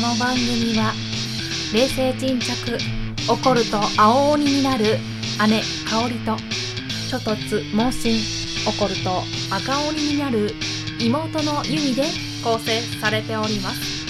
この番組は冷静沈着怒ると青鬼になる姉香織とちょっとつ猛進怒ると赤鬼になる妹の由美で構成されております。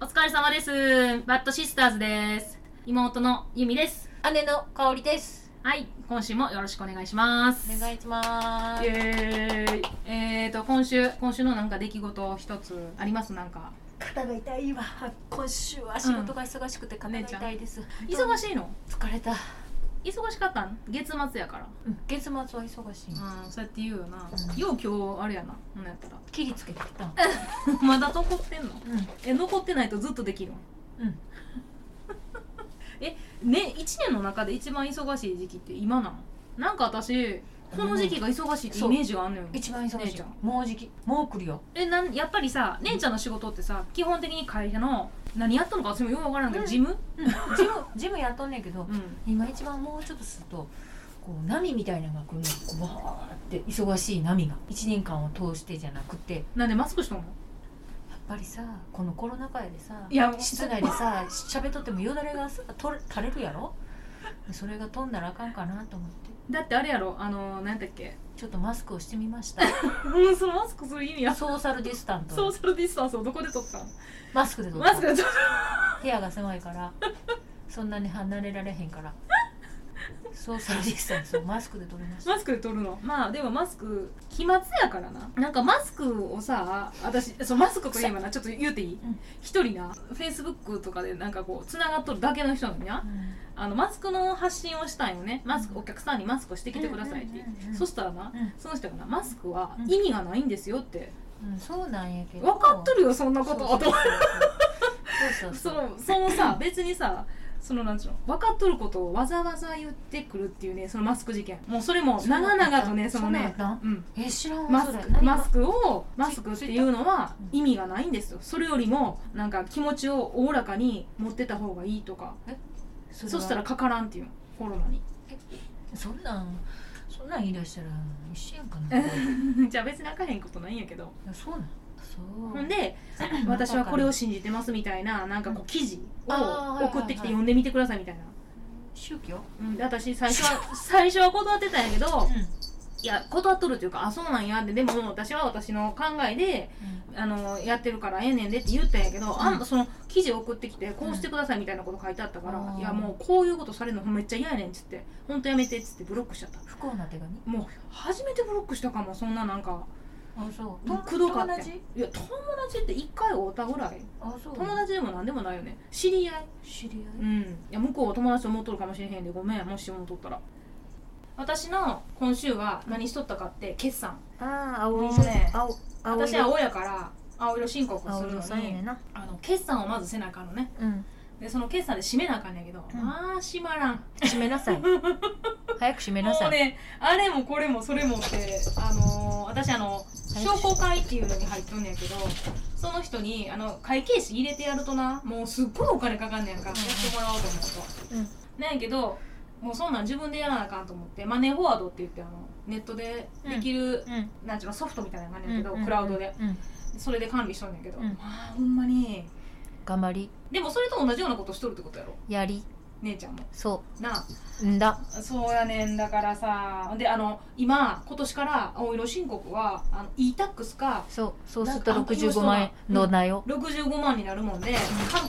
お疲れ様です。バッドシスターズです。妹の由美です。姉の香りです。はい今週もよろしくお願いしますお願いします。イエーイえーと今週今週のなんか出来事一つあります？なんか肩が痛いわ。今週は仕事が忙しくて肩が痛いです。忙しいの？疲れた。忙しかったん？月末やからうん月末は忙しい。うんそうやって言うよな、うんよう今日あれやなほんなんやったら切りつけてきた。まだ残ってんの？うえ残ってないとずっとできるのん？うん。えね1年の中で一番忙しい時期って今なの？なんか私この時期が忙しいってイメージがあんのよ、一番忙しい姉ちゃん。もうじき。もう来るよ。えなんやっぱりさ姉ちゃんの仕事ってさ基本的に会社の何やったのか私もよく分からんけど、うん事務？うん。ジムジムやっとんねんけど、うん今一番もうちょっとすると。こう波みたいなのが来るのわーって忙しい波が一年間を通してじゃなくてなんでマスクしとんの？やっぱりさこのコロナ禍やでさや室内でさ喋っとってもよだれがさ取れ垂れるやろ？それが飛んだらあかんかなと思って。だってあれやろ？あの何だっけ？ちょっとマスクをしてみました。うんそのマスクする意味や。ソーシャルディスタントソーシャルディスタンスをどこで取ったのマスクで取った。マスクで取っ部屋が狭いから。そんなに離れられへんからソーシャルディスタンスをマスクで取りました。マスクで取るの？まあでもマスク飛沫やからな。なんかマスクをさ私そうマスクといえばなちょっと言うていい？うん。一、人な。フェイスブックとかでなんかこうつながっとるだけの人なのになあのマスクの発信をしたんよね。マスクお客さんにマスクをしてきてくださいって、そしたらな、うん。その人がなマスクはうん。意味がないんですよって、うん、そうなんやけど。分かっとるよそんなこと。そうそうあそう。そうさ別にさそのなんちゅうの分かっとることをわざわざ言ってくるっていうねそのマスク事件。もうそれも長々とねそのねえ知らんわマスクマスクをマスクっていうのはうん意味がないんですよ。それよりもなんか気持ちをおおらかに持ってた方がいいとか。そそしたらかからんっていう。のコロナに。そんなんそんなん言い出したら一緒やんかな。い じゃあ別にあかへんことないんやけど。やそうなんほんで 私はこれを信じてますみたいななんかこう記事を送ってきて読んでみてくださいみたいな、宗教？うん、で私最初は 最初は断ってたんやけどいや断っとるっていうかあそうなんやってでも私は私の考えであのやってるからええねんでって言ったんやけど、あんその記事送ってきてこうしてくださいみたいなこと書いてあったから、うんいやもうこういうことされるのめっちゃ嫌やねんっつって本当やめてっつってブロックしちゃった。不幸な手紙？もう初めてブロックしたかもそんななんかあそう。もうくどかって友達？いや友達って1回会うたぐらい。あそう。友達でも何でもないよね。知り合い。知り合い？うん。いや向こうは友達と思っとるかもしれへんで。ごめんもし思っとったら。私の今週は何しとったかって決算。ああ青色ね青私は青やから青色申告するのにな。あの決算をまずせなあかんのね。うんでその決算で締めなあかんねんけど、うんまあ閉まらん。も閉めなさい。早く閉めなさい。うねあれもこれもそれもってあのー私あの商工会っていうのに入っとんねんけどその人にあの会計士入れてやるとなもうすっごいお金かかんねんか、やってもらおうと思うとうん。なんやけどもうそんなん自分でやらなあかんと思ってマネーフォワードって言ってあのネットでできる、うん。なんちゅうのソフトみたいなのがあるんやけど、うん。クラウドで。うん。それで管理しとんねんけど、うん。まあほんまに頑張り。でもそれと同じようなことしとるってことやろ？やり。姉ちゃんも。そなあ？うんだ。そうやねんだからさ。であの今今年から青色申告はあの e-tax かそう。そうするとなんか65万円のだよ。65万になるもんで、か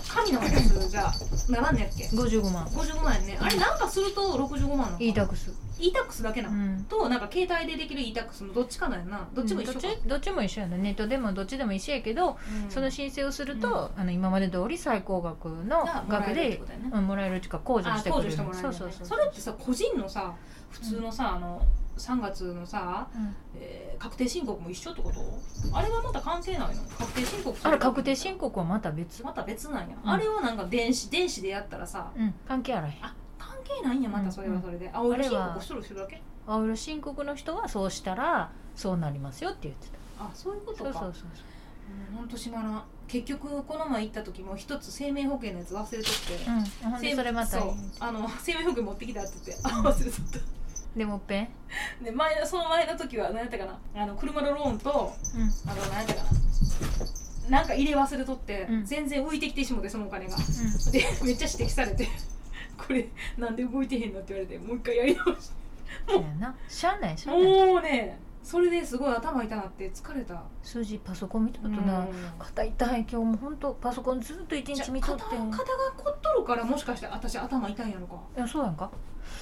紙のやつじゃならんねやっけ？55万。55万円ね。あれなんかすると65万なのいいタクス e-tax だけなの、うん。となんか携帯でできる e-tax のどっちかなんやな。どっちも一緒か、どっち？どっちも一緒やねネットでもどっちでも一緒やけど、うん。その申請をすると、あの今まで通り最高額の額でもらえるっていうか控除あしてくれる。してもらえるそうそうそうそれってさ個人のさ普通のさ、あの3月のさ、うん。えー確定申告も一緒ってこと？あれはまた関係ないの？確定申告あれ確定申告はまた別。また別なんや、うん。あれはなんか電子電子でやったらさうん関係あらへん。あ関係ないんやまたそれはそれで、青色申告しとる人だけ？青色申告の人はそうしたらそうなりますよって言ってあそういうことか。たそうそうそう。うんほんとしまらん結局この前行った時も一つ生命保険のやつ忘れとって、うんほんで生それまたそう。あの生命保険持ってきたって言ってあ忘れとった。でもっぺん？で前のその前の時は何やったかな？あの車のローンとうん。あの何やったかな？なんか入れ忘れとって、うん。全然浮いてきてしもてそのお金が。でめっちゃ指摘されてこれなんで動いてへんのって言われてもう一回やり直して。うんやな。しゃあないしゃあない。もうねそれですごい頭痛なって疲れた。数字パソコン見とるとなうん。肩痛い今日もほんとパソコンずっと一日見とって肩肩が凝っからもしかして私頭痛いんやろか、いやそうやんか。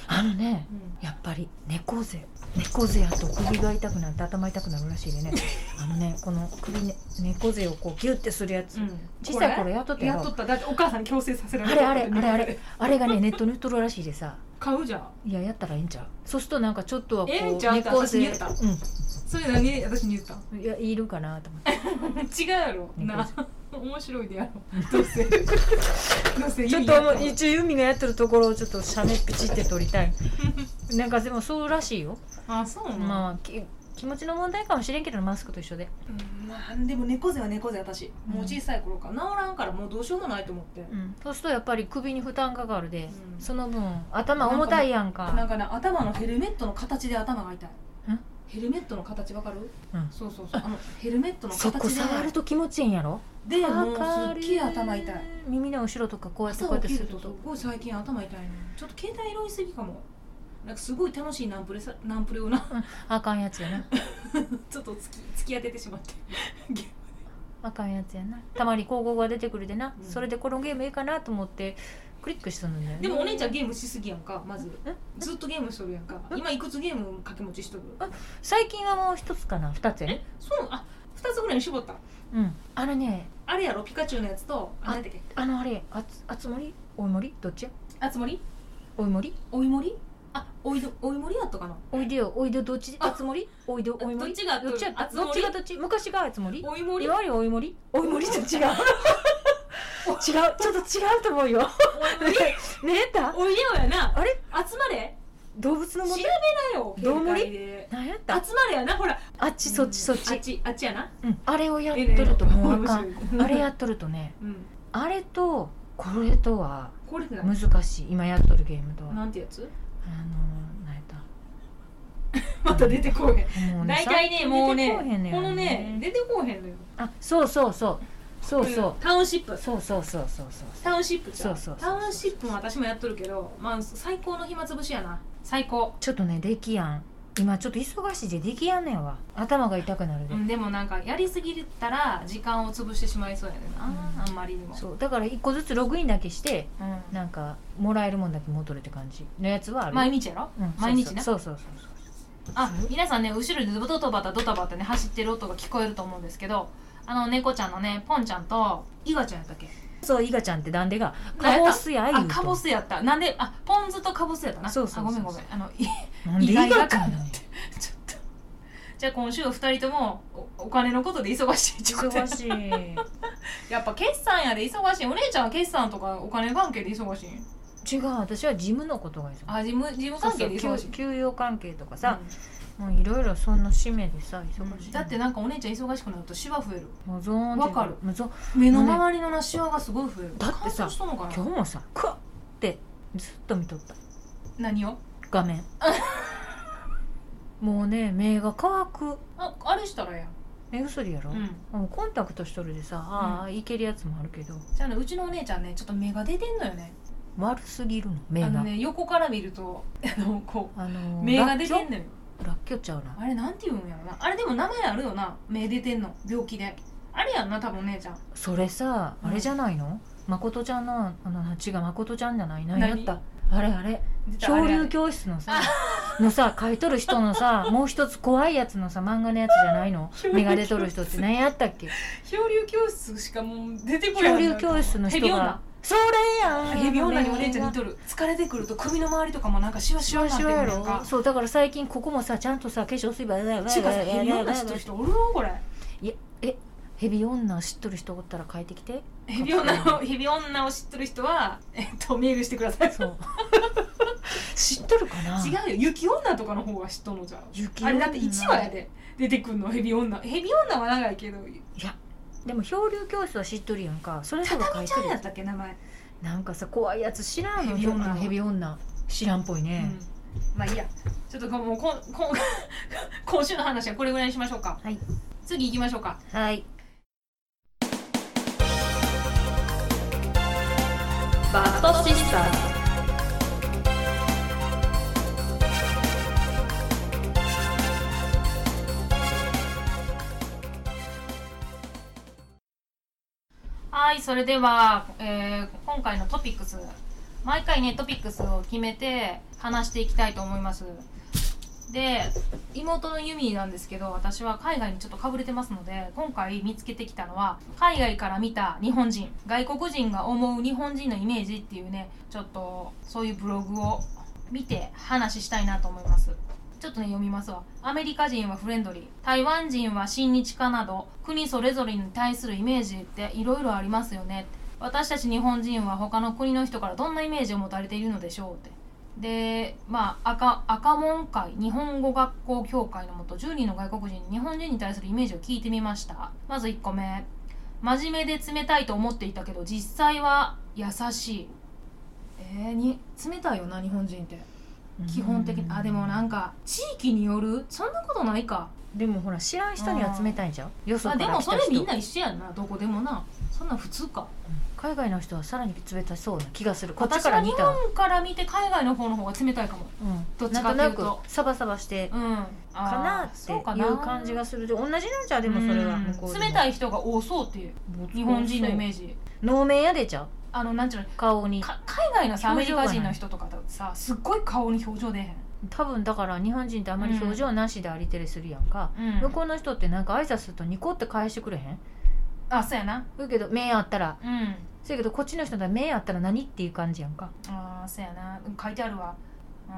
あのねうん。やっぱり猫背。猫背やと首が痛くなって頭痛くなるらしいでね。あのねこの首ね猫背をこうギュッてするやつ、小さい頃やっとったやっとった。だってお母さんに強制させられあれあれあれあれあれがねネットに売っとるらしいでさ。買うじゃん。いややったらええんちゃう。そうするとなんかちょっとはこうええんちゃう？って私に言った。うそれ何？私に言った。んいやいるかなと思って。違うやろ。猫な面白いでやろどうせ。どうせ ちょっと一応ユミがやってるところをちょっと写メピチって撮りたい。なんかでもそうらしいよ。あそうなの、まあき気持ちの問題かもしれんけどマスクと一緒で。うんまあでも猫背は猫背私。もう小さい頃から治らんからもうどうしようもないと思って、うん。そうするとやっぱり首に負担かかるで、うん。その分頭重たいやんか。なんかね頭のヘルメットの形で頭が痛い。ん？ヘルメットの形わかる？うん。そうそうそう。あのヘルメットのそこ触ると気持ちいいんやろ？でもうすっげえ頭痛い。耳の後ろとかこうやってこうやって朝起きるとすごい最近頭痛いのちょっと携帯色いすぎかも。なんかすごい楽しいナンプレさナンプレをな。あかんやつやな。ちょっと突き突き当ててしまってあかんやつやな。たまに広告が出てくるでな、うん。それでこのゲームいいかなと思ってクリックしたのね。でもお姉ちゃんゲームしすぎやんかまず。え？ずっとゲームしとるやんか。今いくつゲーム掛け持ちしとる？最近はもう一つかな。二つやねそう。あ二つぐらいに絞った。うん。あのね。あれやろ？ピカチュウのやつとああのあれあつあつ森？おいもり？どっち？やあつ森？おいもり？おいもり？あおいどおいもりやったかな？おいでよ。おいでどっち？ああつ森？おいでおいもり？どっちがどっちやった？あつ森？どっちがどっち？昔があつ森？おいもり？今より？おいもり？おいもりと違う。違 うちょっと違うと思うよ。おい。もりねえた？おいでよやな。あれ？集まれ。動物の調べなよどうもり何やった？集まれやな。ほら。あっちそっちそっあっち、ちあっちやな。うん、あれをやっとるともうあかん。あれやっとるとねうん。あれとこれとは難しい。今やっとるゲームとは。あのなんてやつ？何やった？また出てこうへん。大体ねもうねこのね出てこうへんのよあそうそうそうそうそう。タウンシップ。そうそうそうそうそう。タウンシップそうそうタウンシップも私もやっとるけどまあ最高の暇つぶしやな。最高。ちょっとねできやん。今ちょっと忙しいでできやんねんわ。頭が痛くなるで、うんでもなんかやりすぎたら時間を潰してしまいそうやねんな、うん。あんまりにも。そう。だから一個ずつログインだけしてうん。なんかもらえるもんだけ戻るって感じのやつはある毎日やろ、うん。毎日なそうそうそうそう。あ皆さんね後ろでドタバタドタバタね走ってる音が聞こえると思うんですけどあの猫ちゃんのねポンちゃんとイガちゃんやったっけ？そうイガちゃんってなんでがカボスやあカボスやった。なんであポン酢とカボスやったな。そうそうあごめんごめん。あのいなんでイガちゃんなんて。ちょっと。じゃあ今週二人ともおお金のことで忙しいってこと忙しい。やっぱ決算やで。忙しい。お姉ちゃんは決算とかお金関係で忙しい違う。私は事務のことが忙しい。あ事務事務関係で忙しい。給給与関係とかさ、うもういろいろそんな使命でさ忙しい、んだってなんかお姉ちゃん忙しくなるとシワ増える。もうゾーンって。わかる。もうゾ目の周りのなシワがすごい増える。だってさ今日もさクワッてずっと見とった。何を？画面。もうね目が乾く。ああれしたらやん。目薬やろ、うん。コンタクトしとるでさああいけるやつもあるけど。じゃあねうちのお姉ちゃんねちょっと目が出てんのよね。悪すぎるの目が。あのね横から見ると あのこあのーう目が出てんのよラッキョちゃうな。あれなんて言うんやろな。あれでも名前あるよな。目出てんの。病気で。あれやんな多分お姉ちゃん。それさうん。あれじゃないの、誠ちゃんのあの違う誠ちゃんじゃない何？や何った。あれあれ。出たあれあれ。漂流教室のさのさ書いとる人のさ もう一つ怖いやつのさ漫画のやつじゃないの？漂流目が出とる人って。何やったっけ？漂流教室しかもう出てこない。漂流教室の人ヘビ女。がそれやんヘビ女にお姉ちゃん似とる。疲れてくると首の周りとかもなんかシワシシワワになってるか。そうだから最近ここもさちゃんとさ化粧水ばやちかさヘビ女知ってる人おるのこれ。いやえヘビ女知っとる人おったら書いてきて。ヘビ女のヘビ女を知ってる人はえっとメールしてください。そう。知っとるかな？違うよ。雪女とかの方が知っとんのじゃん。雪あれだって1話やで。出てくんのヘビ女。ヘビ女は長いけど。いやでも漂流教室は知っとるやんか。それとか書畳いてるちゃんやったっけ名前。なんかさ怖いやつ知らんの。ヘビ女ヘビ女知らんっぽいね、うん、まあいいや。ちょっともうこんこん今週の話はこれぐらいにしましょうか。はい。次行きましょうか。はい。バッドシスターはいそれでは、えー今回のトピックス毎回ねトピックスを決めて話していきたいと思います。で妹のユミなんですけど私は海外にちょっとかぶれてますので今回見つけてきたのは海外から見た日本人外国人が思う日本人のイメージっていうねちょっとそういうブログを見て話したいなと思います。ちょっとね読みますわ。アメリカ人はフレンドリー。台湾人は親日家など国それぞれに対するイメージっていろいろありますよね。私たち日本人は他の国の人からどんなイメージを持たれているのでしょうって。でまあ赤赤門会日本語学校協会のもと10人の外国人に日本人に対するイメージを聞いてみました。まず1個目。真面目で冷たいと思っていたけど実際は優しい。えー、に冷たいよな日本人って。基本的に。あでもなんか地域による？そんなことないか。でもほら知らん人には冷たいんじゃんよそあから来た人。でもそれみんな一緒やんな。どこでもな。そんなん普通か。海外の人はさらに冷たそうな気がする。こっちから見たわ本から見て海外の方の方が冷たいかも。うん。どっちかっていうと。くサバサバして。うん。かかなっていう感じがする。で同じなんじゃう？でもそれは向こうでも。冷たい人が多そうっていう。日本人のイメージ。能面やでちゃう？あのなんちゅうの顔に。か海外のさアメリカ人の人とかだとさすっごい顔に表情出へん、多分だから日本人ってあまり表情なしでありてれするやんか、うん。向こうの人ってなんか挨拶するとニコって返してくれへん？あそうやな。だけど目あったら。うん。そやけどこっちの人だ目あったら何っていう感じやんか。ああそうやな。うん書いてあるわ。うー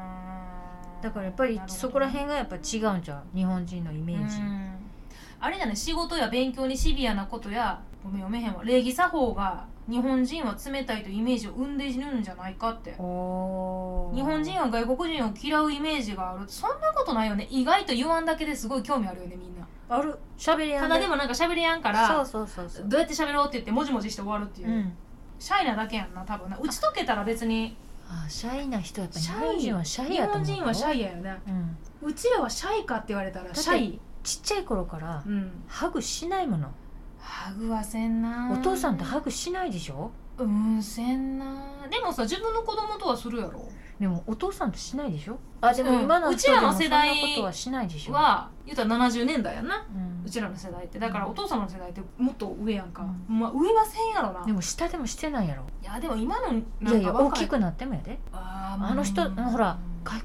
ん。だからやっぱりそこら辺がやっぱ違うんじゃう？日本人のイメージ、うん。あれだね仕事や勉強にシビアなことやごめん読めへんわ。礼儀作法が日本人は冷たいというイメージを生んでいるんじゃないかって。日本人は外国人を嫌うイメージがある。そんなことないよね。意外と言わんだけですごい興味あるよねみんな。ある。喋りやんただでもなんか喋りやんからそうそうそうそう。どうやって喋ろうって言ってもじもじして終わるっていう、うん。シャイなだけやんな多分な。打ち解けたら別に。あシャイな人やっぱ日シャイ。本人はシャイ日やと思う。本人はシャイ、イやよね。うん、うちらはシャイかって言われたらシャイ。ちっちゃい頃からうん。ハグしないものハグはせんなお父さんってハグしないでしょ？うんせんなでもさ自分の子供とはするやろ。でもお父さんってしないでしょ？あでもうん。今のうちらの人で世代もそんなことはしないでしょ。は言うたら70年代やんな。うん。うちらの世代って。だからお父様の世代ってもっと上やんか、うまあ、上はせんやろな。でも下でもしてないやろ。いやでも今のいなやいやんか若い大きくなってもやで。ああの人うんほらか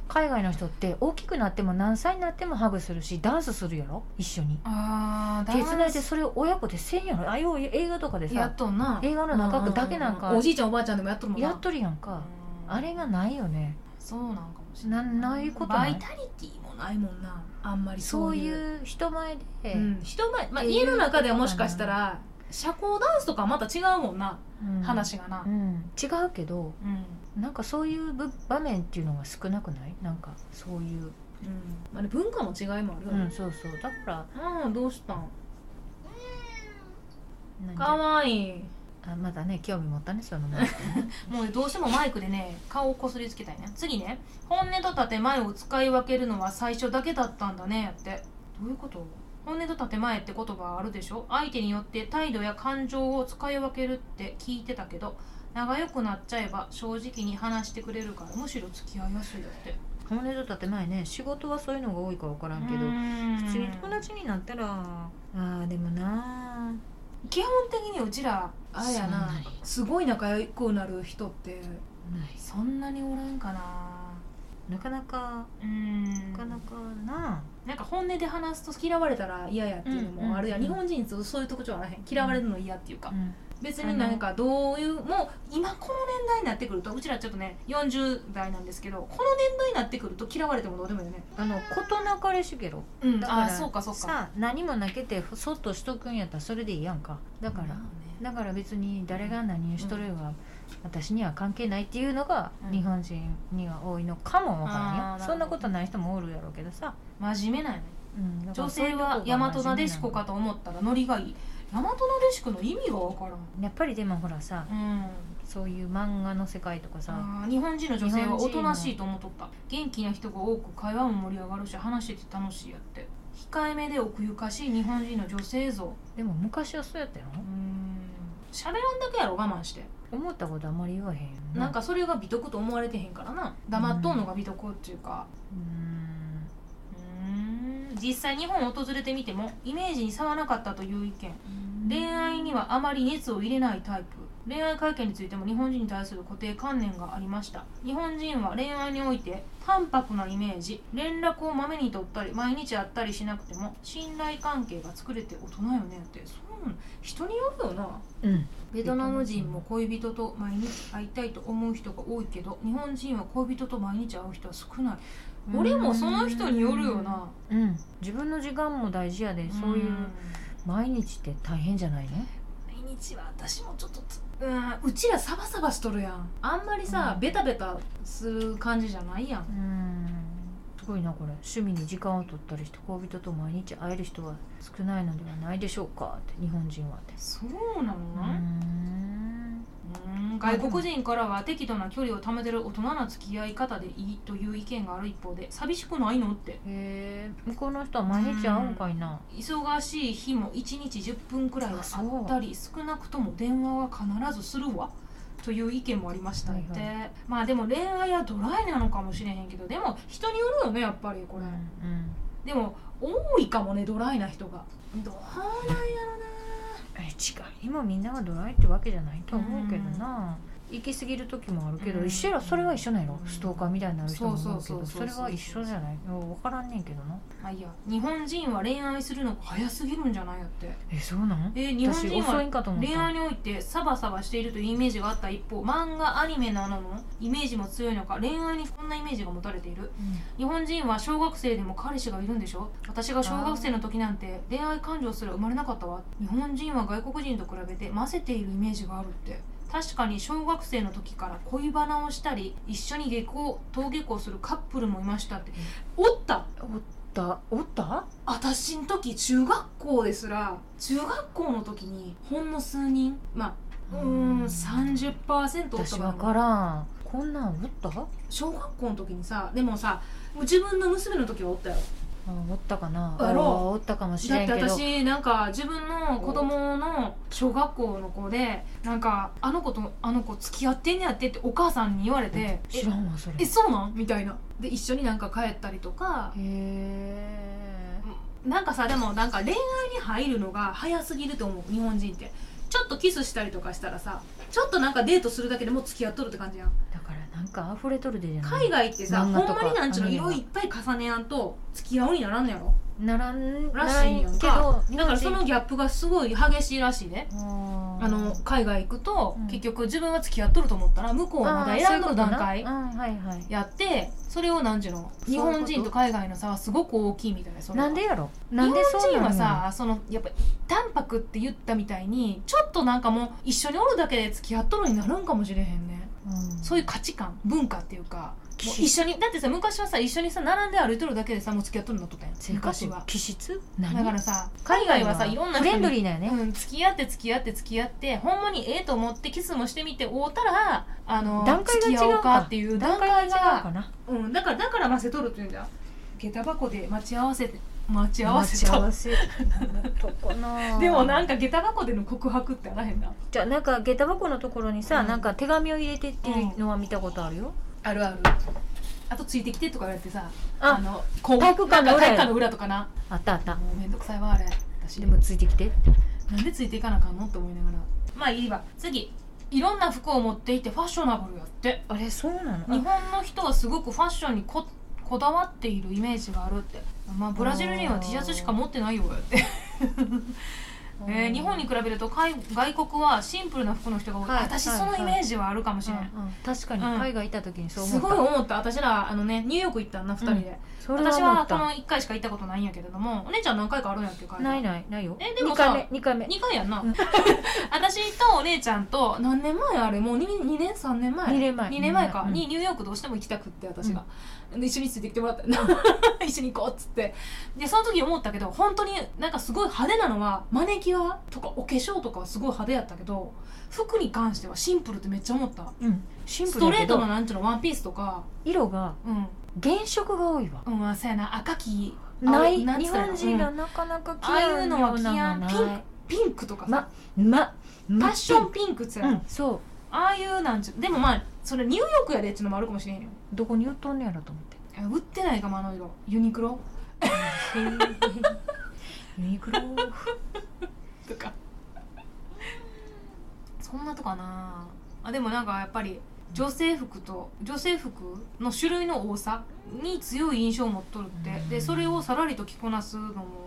海外の人って大きくなっても何歳になってもハグするしダンスするやろ？一緒に。ああ手つないでそれを親子でせんやろああいう映画とかでやさっとんな。映画の中だけなんか。おじいちゃんおばあちゃんでもやっとるもんな。やっとるやんか。うん。あれがないよね。そうなんかもしれなないないことない？バイタリティもないもんな。あんまりそそう。ういいうう人前で、うん、人前、まあ、家の中ではもしかしたら社交ダンスとかまた違うもんな、うん。話がな。う、ん、違うけどうんなんかそういうぶ場面っていうのが少なくない？なんかそういう、まあね、文化の違いもあるようん、ね、そうそう。だからああどうしたん？なんかわいい。あまだね興味持ったねそのも。の もうどうしてもマイクでね顔をこすりつけたいね。次ね。本音と建前を使い分けるのは最初だけだったんだねって。どういうこと？本音と建前って言葉あるでしょ？相手によって態度や感情を使い分けるって聞いてたけど仲良くなっちゃえば正直に話してくれるからむしろ付き合いやすいだって。本音とだって前ね仕事はそういうのが多いか分からんけど普普通に友達になったらあーでもな基本的にうちらあれやなすごい仲良くなる人ってそんなにおらんかな。なかなかうん。なかなかな。なんか本音で話すと嫌われたら嫌やっていうのもあるやん、うんうん日本人とそういう特徴あらへん。嫌われるの嫌っていうか、うん別になんかどういうもう今この年代になってくるとうちらちょっとね40代なんですけどこの年代になってくると嫌われてもどうでもいいよね。あの事なかれしげろうんだからあそうかそうか。さあ何もなけてそっとしとくんやったらそれでいいやんか。だから、まあね。だから別に誰が何をしとるが、私には関係ないっていうのがうん。日本人には多いのかもわからんよ、そんなことない人もおるやろうけどさ、真面目なんやね。うん、女性は大和なでしこかと思ったらノリがいい大和なでしくの意味がわからん。やっぱりでもほらさうん。そういう漫画の世界とかさ日本人の女性はおとなしいと思っとった。元気な人が多く会話も盛り上がるし話してて楽しいやって。控えめで奥ゆかしい日本人の女性像。でも昔はそうやったよ。うーん。喋らんだけやろ我慢して。思ったことあんまり言わへんよなんかそれが美徳と思われてへんからな。黙っとんのが美徳っていうか。うん実際日本を訪れてみてもイメージに差はなかったという意見。恋愛にはあまり熱を入れないタイプ。恋愛会見についても日本人に対する固定観念がありました。日本人は恋愛において淡白なイメージ。連絡をまめに取ったり毎日会ったりしなくても信頼関係が作れて大人よね。ってそう人によるよな。うん。ベトナム人も恋人と毎日会いたいと思う人が多いけど日本人は恋人と毎日会う人は少ない俺もその人によるよな。うん。自分の時間も大事やで。そういう毎日って大変じゃないの毎日は私もちょっとつうん。うちらサバサバしとるやん。あんまりさ、うん。ベタベタする感じじゃないやん。うん。すごいなこれ。趣味に時間を取ったりして恋人と毎日会える人は少ないのではないでしょうか。って日本人はって。そうなの？うーんうん外国人からは適度な距離を保てる大人な付き合い方でいいという意見がある一方で寂しくないのって。へえ向こうの人は毎日会うんかいな。忙しい日も1日10分くらいはあったり少なくとも電話は必ずするわ。という意見もありましたって、はいはまあでも恋愛はドライなのかもしれへんけどでも人によるよねやっぱりこれ、うんでも多いかもねドライな人が。どうなんやえ違う。今みんながドライってわけじゃないと思うけどな。行き過ぎる時もあるけど、うん。一緒やろそれは一緒なんやろ？うん。ストーカーみたいになる人もいるそうけどそれは一緒じゃない？分からんねんけどな。あいいや。日本人は恋愛するのが早すぎるんじゃないやって。えそうなん？え日本私人は恋愛においてサバサバしているというイメージがあった一方漫画アニメなどのイメージも強いのか恋愛にこんなイメージが持たれている。日本人は小学生でも彼氏がいるんでしょ？私が小学生の時なんて恋愛感情すら生まれなかったわ。日本人は外国人と比べて混ぜているイメージがあるって確かに小学生の時から恋バナをしたり一緒に下校登下校するカップルもいましたって。おった？おった？おった？私の時中学校ですら中学校の時にほんの数人まあうーん30%おった私分からん。こんなんおった？あ小学校の時にさでもさ自分の娘の時はおったよおったかな。やろ。あおったかもしだってれんけど。私なんか自分の子供の小学校の子でなんかあの子とあの子付き合ってんねやってってお母さんに言われて「知らんわそれ。ええそうなん?」みたいな。で一緒になんか帰ったりとかへなんかさでもなんか恋愛に入るのが早すぎると思う日本人って。ちょっとキスしたりとかしたらさちょっとなんかデートするだけでもう付き合っとるって感じやん。だからなんか溢れとるでじゃない。海外ってさほんまになんちゅうの色いっぱい重ねやんと付き合うにならんのやろ？ならんらしいんやんけかどだからその日ギャップがすごい激しいらしいね。本人あの海外行くと、うん。結局自分は付き合っとると思ったら向こうはまだ選んどる段階やってそれをなんちゅうの？日本人と海外の差はすごく大きいみたいなそなんでやろ？日本なんでそう人はなのさそのやっぱ淡白って言ったみたいにちょっとなんかもう一緒におるだけで付き合っとるになるんかもしれへんね、うんそういう価値観文化っていうか一緒にだってさ昔はさ一緒にさ並んで歩いとるだけでさもう付き合っとるのとったやん。昔は。気質？何？だからさ海外はさいろんなフレン人にドリーだよね、うん、付き合って付き合って付き合ってほんまにええと思ってキスもしてみて会うたらあの段階が違うか。っていう段階がうん、だからだからませとるっていうんだ。下駄箱で待ち合わせて待ち合わせと。待ち合わせとこな でもなんか下駄箱での告白ってあらへんな。じゃあなんか下駄箱のところにさ、うん。なんか手紙を入れてっていうのは見たことあるよ、あるある。あとついてきてとか言われてさあの体育館の体育館の裏とかな。あったあった。もうめんどくさいわあれ。私。でもついてきてなんでついていかなあかんのって思いながら。まあいいわ。次。いろんな服を持っていてファッショナブルやって。あれそうなの？日本の人はすごくファッションにここだわっているイメージがあるってまあブラジル人は T シャツしか持ってないよって、えー日本に比べると海外国はシンプルな服の人が多い、はい。私はい。そのイメージはあるかもしれない、うんうん。確かにうん。海外行った時にそう思すった、ごい思った。私らあのねニューヨーク行ったんな2人で、それは思った私はこの1回しか行ったことないんやけれどもお姉ちゃん何回かあるんやっけ海外ないないない。よ2えでもさ回目2回目。2回やんな、うん。私とお姉ちゃんと何年前あれ？もう 2, 2年3年前。二年前。2年前か、うんにニューヨークどうしても行きたくって私が、で一緒についてきてもらった。一緒に行こうっつって。でその時思ったけど本当になんかすごい派手なのはマネキュ際とかお化粧とかはすごい派手やったけど服に関してはシンプルってめっちゃ思った。うん。シンストレートのなんていうのワンピースとか。色がうん。原色が多いわ。うんまあそうやな。赤きない日本人がうん。なかなか着合うのは着ようなやん。ピンピンクとかさ、ままファッションピンクっつうやろ、うんそう。ああいうなんちゅうでもまあそれニューヨークやでっちゅうのもあるかもしれへんよどこに売っとんねやろと思って。え売ってないかもあの色ユニクロ？ユニクロ？とか。そんなとかな。あでもなんかやっぱり女性服と女性服の種類の多さに強い印象を持っとるって、うん。でそれをさらりと着こなすのも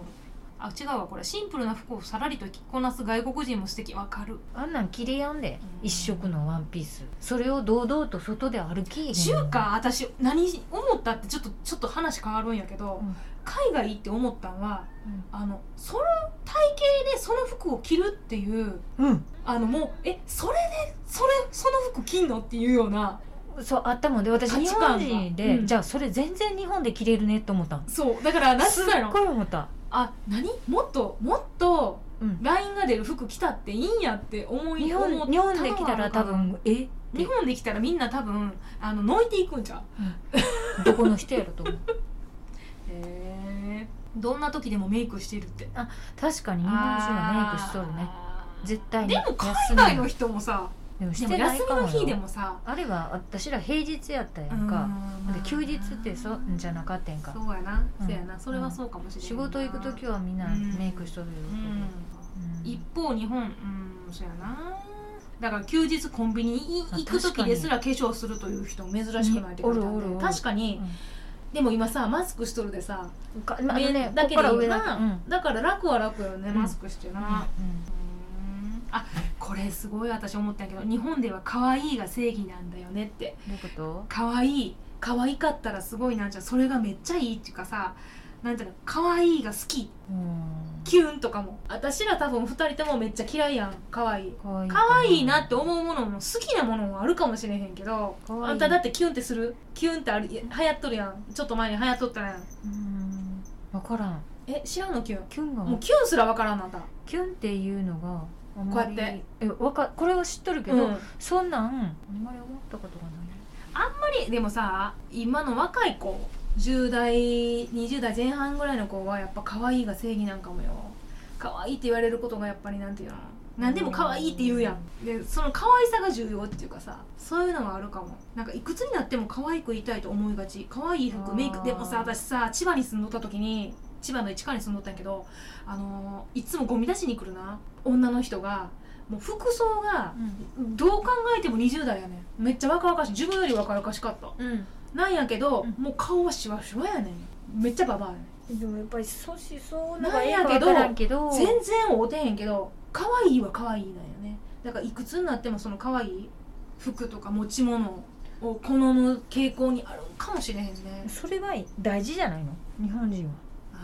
あ違うわこれ。シンプルな服をさらりと着こなす外国人も素敵。わかる。あんなん着れやんで。うん。一色のワンピース。それを堂々と外で歩き中華私何思ったってちょっとちょっと話変わるんやけど、うん。海外行って思ったんはあのその体型でその服を着るっていううん。あのもうえそれでそれその服着んのっていうようなそうあったもんで私日価値観が。本人で、うん。じゃあそれ全然日本で着れるねと思ったんそうだから何つすっったのごい思ったあ何？もっともっとうん。ラインが出る服着たっていいんやって思い日思った本日本で着たら多分え？日本で着たらみんな多分あののいていくんじゃう？どこの人やろと思う。へえどんな時でもメイクしてるって。確かに日本人はメイクしとるね。絶対に。でも海外の人もさでもしてないかも休みの日でよ。もさ。あれは私ら平日やったやんか。うん。で休日ってそんじゃなかったやんか。そうやな、うん。そうやな。それはそうかもしれな。い仕事行く時はみんなメイクしとるよ、一方日本うんそうやな。だから休日コンビニ行く時ですら化粧するという人珍しくないって書いてあって。おるおるおる確かに。でも今さマスクしとるでさ。うん。かまあのねだけでここから上いいなだけうん。だから楽は楽よね、うん。マスクしてな、うん。うんあこれすごい私思ったけど日本では可愛いが正義なんだよねって。どういうこと？可愛い可愛かったらすごいなんちゃうそれがめっちゃいいっていうかさなんていうの可愛いが好き。うん。キュンとかも。私ら多分2人ともめっちゃ嫌いやん可愛い。かわいい可愛いなって思うものも好きなものもあるかもしれへんけどあんただってキュンってする？キュンってある？流行っとるやん。ちょっと前に流行っとったやん。うん。分からん。え知らんのキュン？キュンがもう。キュンすらわからんなた。キュンっていうのがこうやって。えわかこれは知っとるけど、うん。そんなんあんまり思ったことがない。あんまりでもさ今の若い子10代20代前半ぐらいの子はやっぱ可愛いが正義なんかもよ。可愛いって言われることがやっぱりなんていうの？何でも可愛いって言うやん。でその可愛さが重要っていうかさそういうのはあるかも。なんかいくつになっても可愛くいたいと思いがち。可愛い服メイク。でもさ私さ千葉に住んどった時に千葉の市川に住んどったんやけどあのーいつもゴミ出しに来るな。女の人がもう服装がどう考えても20代やねん。めっちゃ若々しい。自分より若々しかった。うん、なんやけど、うん。もう顔はシワシワやねん。めっちゃババアやねでもやっぱりそうしそうなんやけどけど。ん全然会うてへんけど可愛いは可愛いなんよねだからいくつになってもその可愛い服とか持ち物を好む傾向にあるかもしれへんねそれは大事じゃないの？日本人は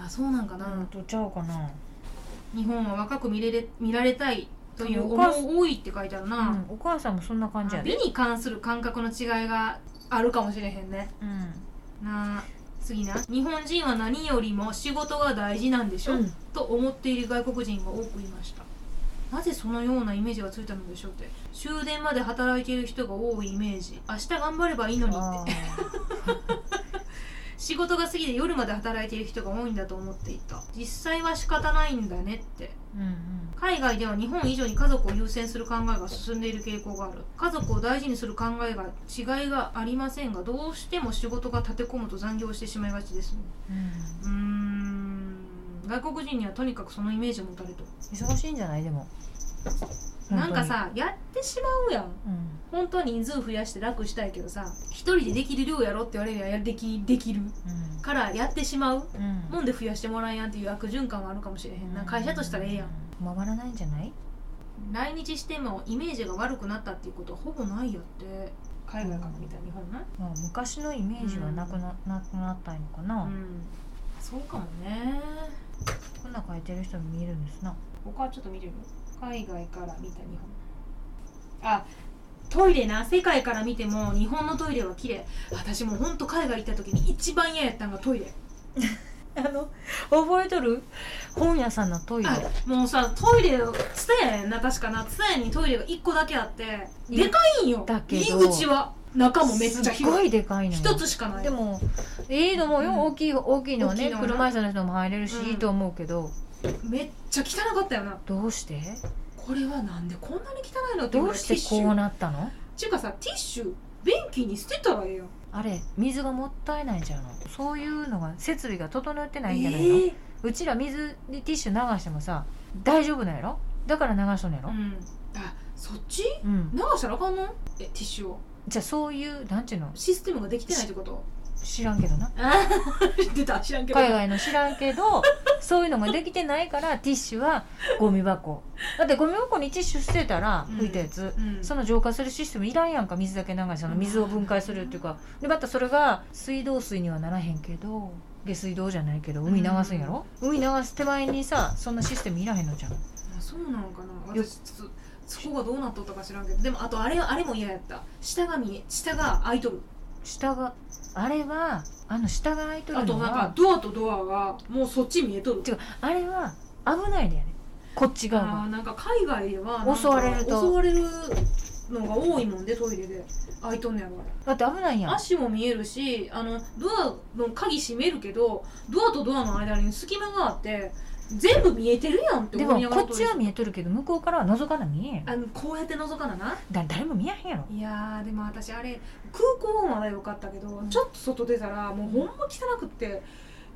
ああそうなんかな、うんとちゃうかな、日本は若く見れれ見られたいという思お母さう多いって書いてあるな、うん、お母さんもそんな感じやで。美に関する感覚の違いがあるかもしれへんね。うん。なあ次な。日本人は何よりも仕事が大事なんでしょ、うん。と思っている外国人が多くいました。なぜそのようなイメージがついたのでしょうって。終電まで働いている人が多いイメージ。明日頑張ればいいのにって。あ仕事が過ぎて夜まで働いている人が多いんだと思っていた。実際は仕方ないんだねって。ーうんうん。海外では日本以上に家族を優先する考えが進んでいる傾向がある。家族を大事にする考えが違いがありませんがどうしても仕事が立て込むと残業してしまいがちですうん。うーん。外国人にはとにかくそのイメージを持たれと忙しいんじゃない？でもなんか、さやってしまうやん。本当に本当は人数増やして楽したいけどさ一人でできる量やろって言われりゃやできできる。うん。からやってしまう。うん。うんもんで増やしてもらえやんっていう悪循環はあるかもしれへんな。会社としたらええやん。ん。回らないんじゃない？来日してもイメージが悪くなったっていうことはほぼないやって。海外から見たら日本なまあ昔のイメージはなくな,、なくなったんのかな、うん。そうかもね。こんな書いてる人も見えるんですな。他はちょっと見てる？海外から見た日本。あトイレな世界から見ても日本のトイレは綺麗。私もうほんと海外行った時に一番嫌やったんがトイレ。あの覚えとる？本屋さんのトイレ？あもうさトイレツタヤやんな確かな。ツタヤにトイレが1個だけあっていでかいんよ。だけど。入り口は中もめっちゃすっご広いいでかいのよ。一つしかない。でもいいと思うよ、うん。大きい大きいのはね車椅子の人も入れるし、うんいいと思うけどめっちゃ汚かったよな。どうして？これはなんでこんなに汚いのってどうしてこうなったの？ちゅうかさティッシュ便器に捨てたらええやん。あれ水がもったいないんちゃうの？そういうのが設備が整ってないんじゃないの、ええ。うちら水でティッシュ流してもさ大丈夫なんやろ？だから流しとんのやろ、うん。あそっち？うん。流したらあかんの？えティッシュを。じゃあそういうなんていうの？システムができてないってこと？知らんけどな。あ出た知らんけど。海外の知らんけどそういうのができてないからティッシュはゴミ箱。だってゴミ箱にティッシュ捨てたらうん拭いたやつ、うん。その浄化するシステムいらんやんか水だけ流してその水を分解するっていうか。でまたそれが水道水にはならへんけど下水道じゃないけど海流すんやろ、海流す手前にさそんなシステムいらへんのじゃん。あそうなのかな。よ私ちょっとそこがどうなっとったか知らんけど。でもあとあれあれも嫌やった。下が見え下が開いとる下があれはあの下が開いとるのあとなんかはドアとドアがもうそっち見えとる。違うあれは危ないでやね。こっち側が。あーなんか海外ではなんか襲われると。襲われるのが多いもんでトイレで。開いとんねやろあれ。だって危ないやん。足も見えるしあのドアの鍵閉めるけどドアとドアの間に隙間があって全部見えてるやんってで思いながらもこっちは見えとるけど向こうからは覗かな見えんあのこうやって覗かなな。だ誰も見えへんやろ。いやーでも私あれ空港はまだよかったけど、ちょっと外出たらもうほんま汚くって。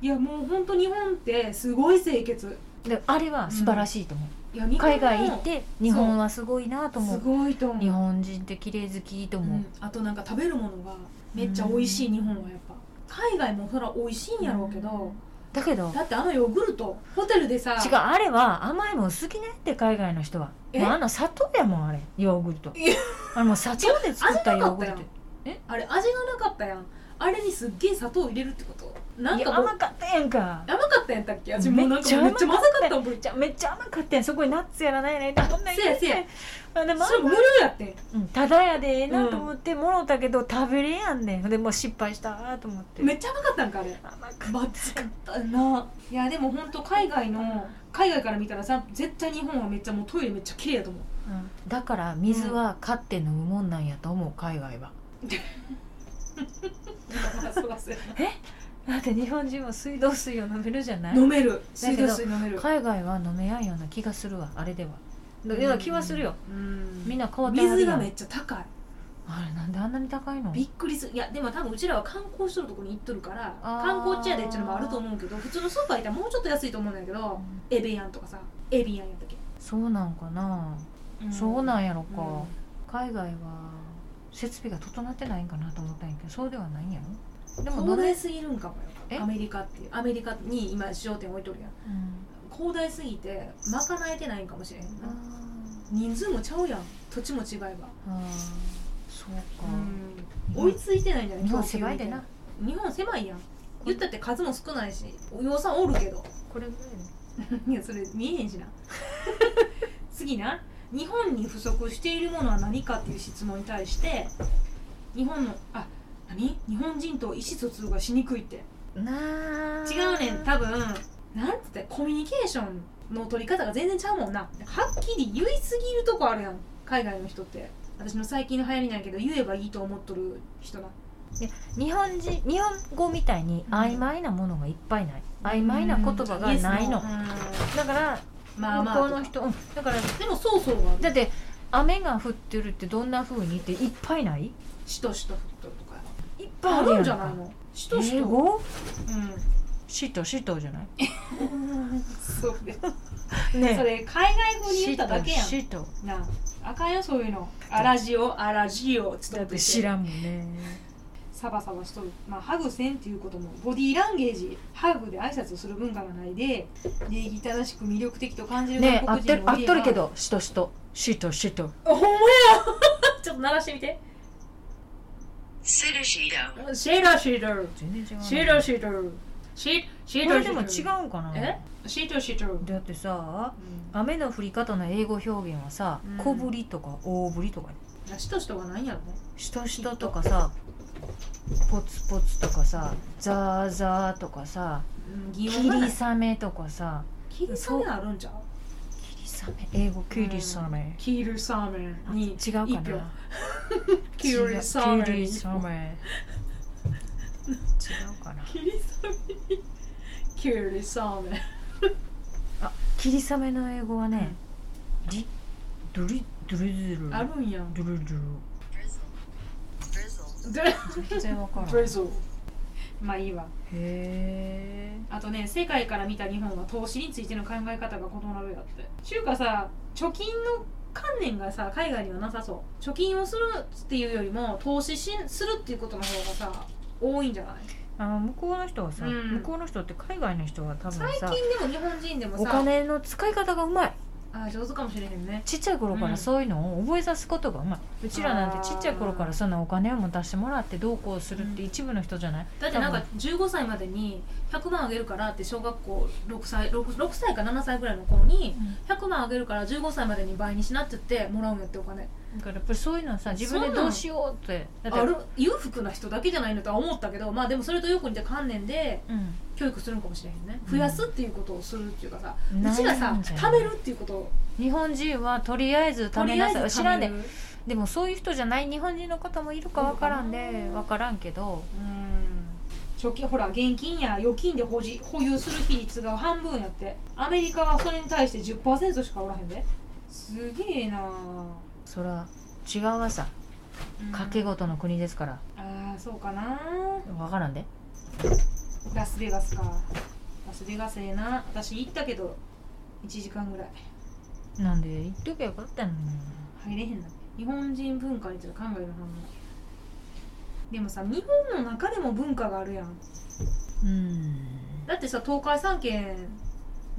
いやもうほんと日本ってすごい清潔。であれは素晴らしいと思う、いや日本も海外行って日本はすごいなと思すう。ごいと思う。日本人って綺麗好きと思う、うん、あとなんか食べるものがめっちゃ美味しい日本はやっぱ。海外もそら美味しいんやろうけど、だけどだってあのヨーグルトホテルでさ違うあれは甘いもん好きねって海外の人は。え？もうあの砂糖やもんあれ。ヨーグルト。あれもう砂糖で作ったヨーグルト。あれ味がなかったやんあれにすっげえ砂糖入れるってこと？なんか甘かったやんか。甘かったやったっけ？私もうなんかめめっちゃまずかった。もんじゃあめっちゃ甘かったやん。そこにナッツやらないねどんなせやせや。あでもそれ無料やってん。うんただやでええなと思ってもろたけど食べれやんねん。でもう失敗したと思って。めっちゃ甘かったんかあれ。甘かった。まずかったな。いやでも本当海外の海外から見たらさ絶対日本はめっちゃもうトイレめっちゃ綺麗やと思う。うん。だから水は買って飲むもんなんやと思う海外は まあそらそうやだって日本人は水道水を飲めるじゃなない？飲める。水道水飲める。海外は飲めやんような気がするわあれでは。だような気はするよ。うん。みんな変わって水がめっちゃ高い。あれなんであんなに高いの？びっくりする。いやでも多分うちらは観光しとるとこに行っとるから観光地やでっていうのもあると思うけど普通のスーパー行ったらもうちょっと安いと思うんだけどエビアンとかさエビアンやったっけ、そうなんかな、そうなんやろか、海外は設備が整ってないんかなと思ったんやけどそうではないんやろ？でも広大すぎるんかもえ？よアメリカっていう。アメリカに今商店置いとるやん。うん。広大すぎて賄えてないんかもしれへんな。あ人数もちゃうやん。土地も違えば。そうか、うん。追いついてないんじゃない日本狭いでな。日本狭いやん。言ったって数も少ないし予算おるけど。これぐらい いやそれ見えへんしな。次な日本に不足しているものは何かっていう質問に対して日本のあ何？日本人と意思疎通がしにくいって。なあ。違うねん多分。なんつってコミュニケーションの取り方が全然ちゃうもんな。はっきり言いすぎるとこあるやん海外の人って。私の最近の流行りなんやけど言えばいいと思っとる人な日本人日本語みたいに曖昧なものがいっぱいない。曖昧な言葉がないの。うん。だからまあまあ。向こうの人、うん。だからでもそうそうはだ。って雨が降ってるってどんな風にっていっぱいない？しとしとふっとるとかいっあるんじゃないの？しとしと。英語？うん。しとしとじゃない？そう ねねそれ海外語に言っただけやん。しとなあ。あかんよそういうの。アラジオアラジオつっだって知らんもんねサバサバしとる、まあ、ハグせんっていうこともボディーランゲージハグで挨拶する文化がないで礼儀正しく魅力的と感じるね合ってる合っとるけどしとしと。しとしと。あほんまや。ちょっと鳴らしてみて.シェラシードル全然違うなシードシードルシーシーこれでドシードルも違うんかな？え？シードシードルだってさうん。雨の降り方の英語表現はさうん。小降りとか大降りとかしとしとがないんやろね。しとしととかさポツポツとかさザーザーとかさうん擬キ音がないリサメとかさ。キリサメあるんちゃう？キリサメ？英語キリサメ、キリサメあに違うかな？キリサメキリサメ。違うかな？キリサメに。キリサメ。あキリサメの英語はね、リドリドルドゥル。あるんや。ドゥルドゥでル全然わからん。へブレゾまあいいわ。えあとね世界から見た日本は投資についての考え方が異なるやって。ちゅうかさ貯金の観念がさ海外にはなさそう。貯金をするっていうよりも投資しするっていうことの方がさ多いんじゃない？あの向こうの人はさ、うん。向こうの人って海外の人は多分さ最近でも日本人でもおさ金の使い方がうまいあ上手かもしれへんね。ちっちゃい頃かうん。らそういうのを覚えさすことがうまい、うちらなんてちっちゃい頃からそんなお金を持たしてもらってどうこうするって一部の人じゃない、だってなんか15歳までに100万あげるからって小学校6歳 6, 6歳か7歳ぐらいの子に100万あげるから15歳までに倍にしなって言ってもらうんやってお金。だからやっぱりそういうのはさ自分でどうしようって。だってある裕福な人だけじゃないのとは思ったけどまあでもそれとよく似た観念でうん。教育するのかもしれへんね。うん増やすっていうことをするっていうかさ、うん。ちらさじゃん貯めるっていうこと。を日本人はとりあえず貯とめなさい。知らんででもそういう人じゃない日本人の方もいるかわからんでうん。わからんけど。うん貯金ほら現金や預金で保持保有する比率が半分やって。アメリカはそれに対して10%しかおらへんで。すげえなそら違うわさ賭け事の国ですから。ああそうかな。わからんで。ラスベガスか。ラスベガスええな。私行ったけど1時間ぐらい。なんで言っとけばよかったのに。入れへんな日本人文化について考えるのでもさ日本の中でも文化があるやん。うん。だってさ東海3県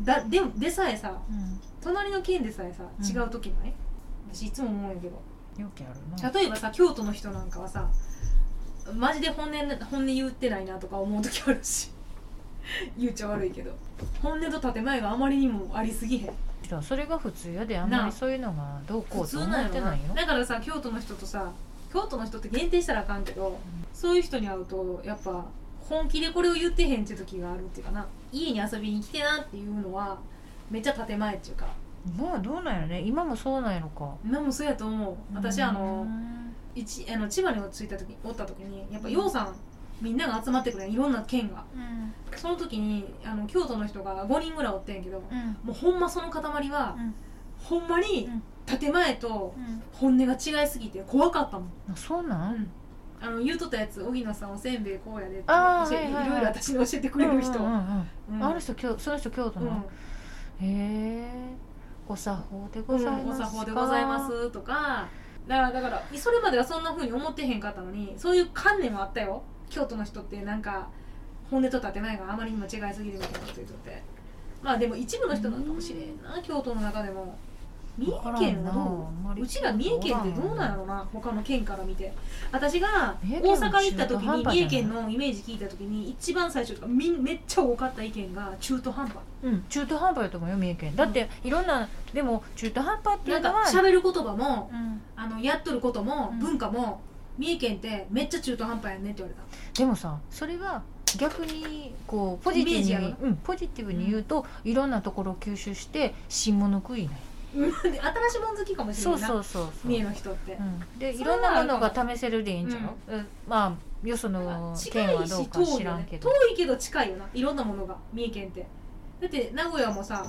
だででさえさうん。隣の県でさえさうん。違う時ない、私いつも思うんやけど。よくあるな。例えばさ京都の人なんかはさマジで本音本音言ってないなとか思う時あるし。言っちゃ悪いけど。本音と建前があまりにもありすぎへん。それが普通やであんまりそういうのがどうこうと思ってないよ。な。だからさ京都の人とさ京都の人って限定したらあかんけど、そういう人に会うとやっぱ本気でこれを言ってへんって時があるっていうかな。家に遊びに来てなっていうのはめっちゃ建前っていうか。まあどうなんやろね。今もそうなんやろか。今もそうやと思う。私あのうん。一あの千葉に着いた時おった時にやっぱ楊さんみんなが集まってくれんいろんな県が。うん。その時にあの京都の人が5人ぐらいおってんけどうん。もうほんまその塊は、うん。ほんまにうん建前とうん。本音が違いすぎて怖かったもん。あそうなん？あの言うとったやつ荻野さんおせんべいこうやでってあー教えはいろいろ私に教えてくれる人、うんうんうんうん。あの人京その人京都の、へえお作法でございうんおますか、作法でございますとか。だからだからそれまではそんな風に思ってへんかったのにそういう観念はあったよ。京都の人ってなんか本音と建前があまりにも違いすぎるみたいなこと言っとって。まあでも一部の人なのかもしれんな京都の中でも三重県はどう？うちら三重県ってどうなんやろな他の県から見て。私が大阪行った時に三重県のイメージ聞いた時に一番最初とかめっちゃ多かった意見が中途半端。うん中途半端やと思うよ三重県。だっていろんなでも中途半端っていなかうんのは喋る言葉もうん。あのやっとることもうん。文化も三重県ってめっちゃ中途半端やねって言われた。でもさそれは逆にこうポジティブに、うん、ポジティブに言うと、いろんなところを吸収して新物食いねうんで新しいもん好きかもしれな。いなそうそうそう。三重の人って。うん、でいろんなものが試せるでいいんちゃう、うん。まあよその県はどうか知らんけど、遠いけど近いよな。いろんなものが三重県って。だって名古屋もさ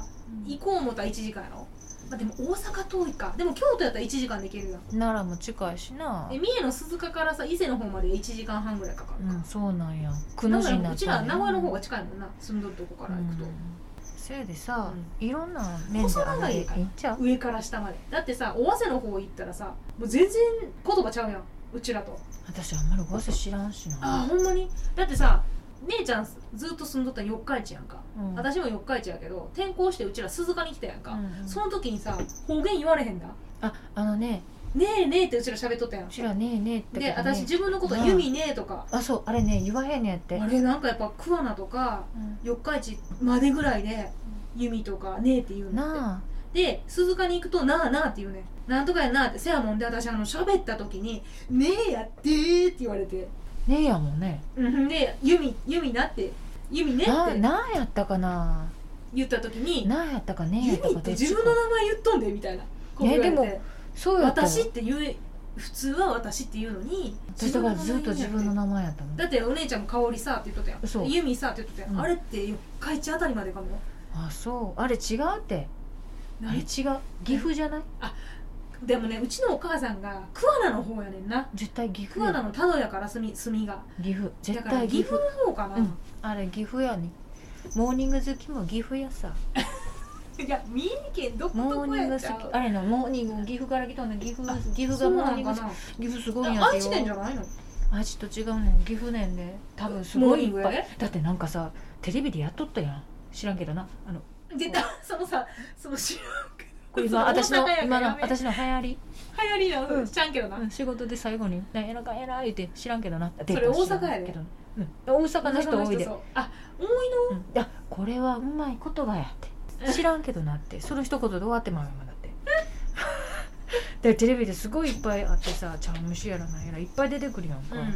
行こう思ったら1時間やろ、まあ、でも大阪遠いか。でも京都やったら1時間で行けるやん奈良も近いしな。え三重の鈴鹿からさ伊勢の方まで1時間半ぐらいかかるか、うんそうなんや。くの字になうちったら名古屋の方が近いもんな。住んどるとこから行くと、うんせやでさ、ういろんな面で細長いから。上から下まで。だってさ尾鷲の方行ったらさもう全然言葉ちゃうやん。うちらと。私あんまりごせ知らんしな。あほんまに？だってさ姉ちゃんずっと住んどった四日市やんか、うん。私も四日市やけど転校してうちら鈴鹿に来たやんか、うんうん。その時にさ方言言われへんだ？ああのねねえねえってうちら喋っとったやん。うちらねえねえってでことね私自分のことうんユミねえとか、あそうあれね言わへんねやって。あれなんかやっぱ桑名とかうん。四日市までぐらいでユミとかねえって言うんだって。なあ。で鈴鹿に行くと「なあなあ」って言うねなんとかやなってせやもんで私あの喋った時に「ねえやってー」って言われて。ねえやもんね。うんで「ユミユミな」って。ユミねっなてなんやったかな。言った時になんやったかねユミやったかって自分の名前言っとんでみたいな。こう言われて。でもそうやったわ私って言う普通は私って言うのに私だからずっと自分の名名前やったもん。だってお姉ちゃんも香りさって言っとったやんユミさって言っとったやん、うん。あれって四日市あたりまでかも。あそう。あれ違うって。あれ違う。岐阜じゃない？でもねうちのお母さんが桑名の方やねんな。絶対岐阜桑名やの多度やから住み住みが。岐阜。だ絶から岐阜。対岐阜の方かな、うん。あれ岐阜やね。モーニング好きも岐阜やさ いや三重県どこどこやっちゃう。きあれのモーニング岐阜から来たの岐阜あ岐阜がモーニング岐阜すごいんやってよ愛知県じゃないの？愛知と違うねん岐阜ねんで多分すごいいっぱい。だってなんかさテレビでやっとったやん。知らんけどな。あの出た。そのさその知らんけどこれ今そ私の今の私の流行り、流行りなうん。の知らんけどな、うん仕事で最後に「なんやらかんやら」言って知らんけどなそれ大阪やで。けど、うん、大阪の人多いで。あ多いうん、いやこれはうまい言葉やって知らんけどなって。その一言で終わってまうよだって。でテレビですごいいっぱいあってさ茶碗蒸しやらなんやらいっぱい出てくるやんか、のあれ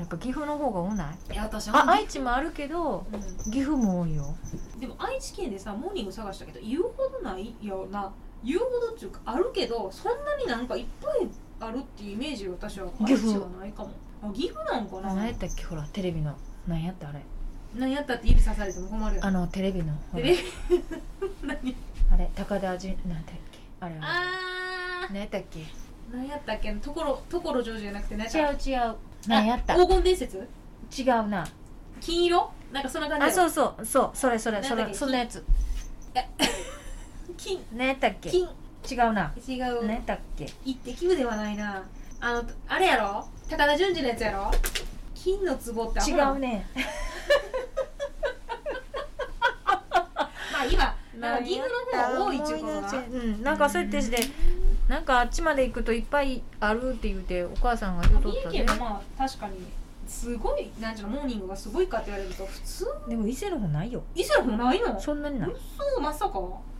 やっぱ岐阜の方が多ない？いや私あ愛知もあるけどう岐阜も多いよ。んでも愛知県でさモーニング探したけど言うほどないよな。言うほどっていうかあるけどそんなになんかいっぱいあるっていうイメージ私は。愛岐阜。知はないかも。あ岐阜なんかな。何やったっけ？ほらテレビの。何やったあれ？何やったって指さされても困るあのテレビの。テレビ？何？あれ高田じなんだっけ？あれあ何やったっけ？ー何やったっけ？ところところジョージじゃなくて何やった？違う違う。何やった？あ黄金伝説？違うな。金色？なんかそんな感じあそううそう。そうそれそれそれ。そんなやつ。金。何やったっけ？金。違うな。違う。何やったっけ？一滴部ではないな。あのあれやろ？高田純次のやつやろ？金の壺って違なうね まあ今なんか岐阜の方が多いっちゅうことな。うんなんかそうやってしてなんかあっちまで行くといっぱいあるって言うてお母さんが言うとったで三重県はまあ確かにすごいなんちゅうのモーニングがすごいかって言われると普通？でも伊勢の方ないよ。伊勢の方ないの？そんなにない。そうまさか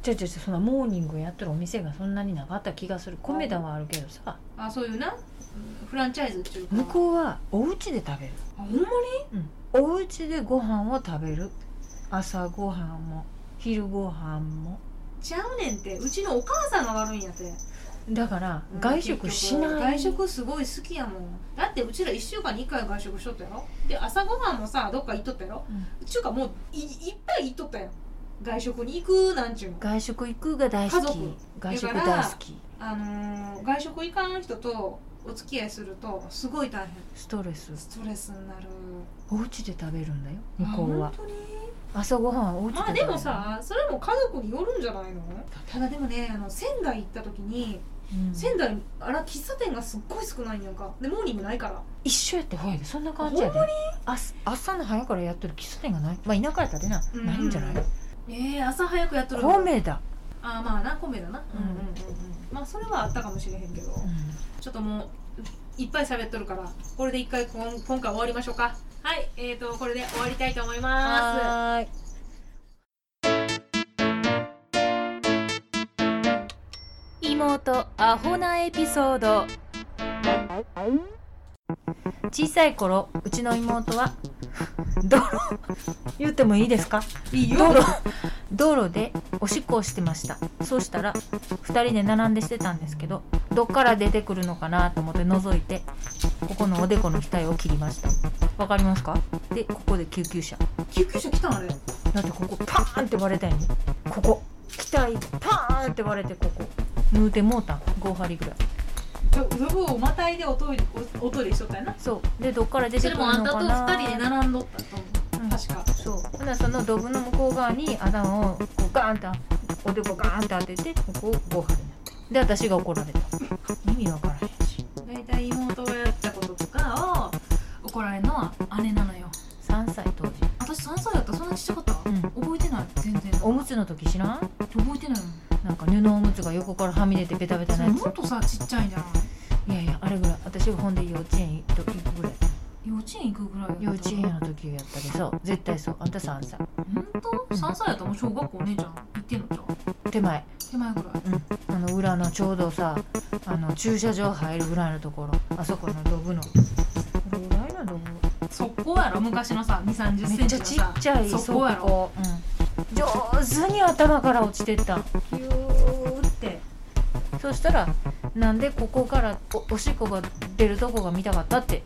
ちょいちょいそんなモーニングやってるお店がそんなになかった気がする。米田はあるけどさ。あそういうな？うんフランチャイズっていうか。向こうはお家で食べる。あほんまに？お家でご飯を食べる。朝ご飯も昼ご飯も。ちゃうねんって。うちのお母さんが悪いんやって。だから外食しない、外食すごい好きやもん。だってうちら1週間に1回外食しとったやろ。で朝ごはんもさどっか行っとったやろ。うん。うちゅうかもういいっぱい行っとったやん。外食に行くなんちゅうの。外食行くが大好き。家族。外食大好き。あのー外食行かん人とお付き合いするとすごい大変。ストレス。ストレスになる。お家で食べるんだよ向こうは。あ本当に？朝ごはんはお家で食べるまあでもさそれも家族によるんじゃないの？ただでもねあの仙台行った時にうん。仙台あら喫茶店がすっごい少ないんやんか。でモーニングないから。一緒やってほやでそんな感じやで。朝朝の早からやってる喫茶店がない。まあ田舎やったでな、うん。ないんじゃない？えー、朝早くやっとる米だ、あーまあな米だな。うん。うんうんうんうん。まあそれはあったかもしれへんけど、うちょっともういっぱい喋っとるからこれで一回こん今回終わりましょうか。はいえーとこれで終わりたいと思いん、まはーい。妹アホなエピソード小さい頃うちの妹は道路言ってもいいですか？道路道路でおしっこをしてました。そうしたら2人で並んでしてたんですけどどっから出てくるのかなと思って覗いてここのおでこの額を切りました。わかりますか？でここで救急車。救急車来たんあれ？だってここパーンって割れたよね。ここ。額パーンって割れてここ。縫うてもうた。ん5針ぐらいうぶをまたいでおトイレおおトイレしとったやな。そう。でどっから出てくるそれもあんたとのかな二人で並んどったと思ううん。確か。そう。ほんならそのドブの向こう側に頭をこうガーンっておでこガーンって当ててここを5針になって。で私が怒られた。意味わからへんし。大体妹がやったこととかを怒られるのは姉なのよ。3歳当時。私3歳やったそんなちっちゃかった、うん。覚えてない。全然。おむつの時知らん？覚えてないもんなんか布おむつが横からはみ出てベタベタなやもっとさちっちゃいじゃんついやいやあれぐらい。私がほんで幼稚園行くぐらい。幼稚園行くぐらい幼稚園の時やったでそう絶対そう。あんた3歳本当3歳やったらもう小学校お姉ちゃん行ってんのじゃん手前。手前ぐらい。うん。あの裏のちょうどさあの駐車場入るぐらいのところ。あそこのドブの。どれぐらいのドブ？速攻やろ？昔のさ2 3 0センめっちチのさゃちっちゃい速攻やろ？こ。うん、上手に頭から落ちてった。んヒューって。そしたらなんでここからおおしっこが出るとこが見たかったって。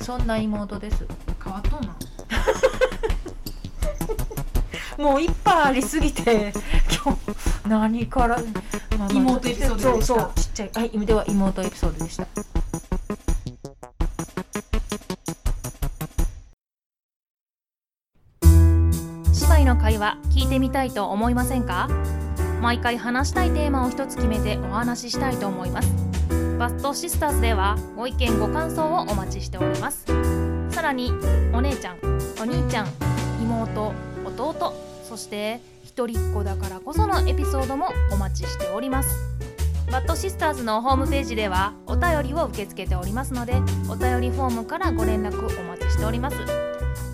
そんな妹です。変わっとんな。もういっぱいありすぎて今日何から、まあまあ妹エピソードでした。そうそうちっちゃいはいでは妹エピソードでした姉妹の会話聞いてみたいと思いませんか？毎回話したいテーマを一つ決めてお話ししたいと思います。バストシスターズではご意見ご感想をお待ちしております。さらにお姉ちゃんお兄ちゃん妹弟そして一人っ子だからこそのエピソードもお待ちしております。バッドシスターズのホームページではお便りを受け付けておりますのでお便りフォームからご連絡お待ちしております。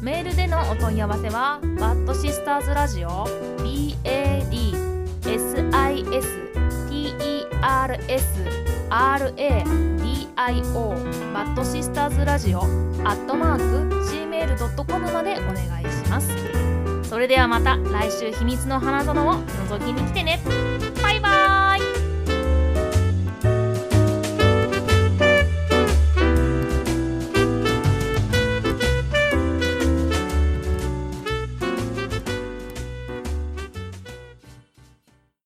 メールでのお問い合わせはバッドシスターズラジオ BADSISTERSRADIO バッドシスターズラジオアットマーク Gmail.com までお願いします。それではまた来週秘密の花園を覗きに来てね。バイバーイ。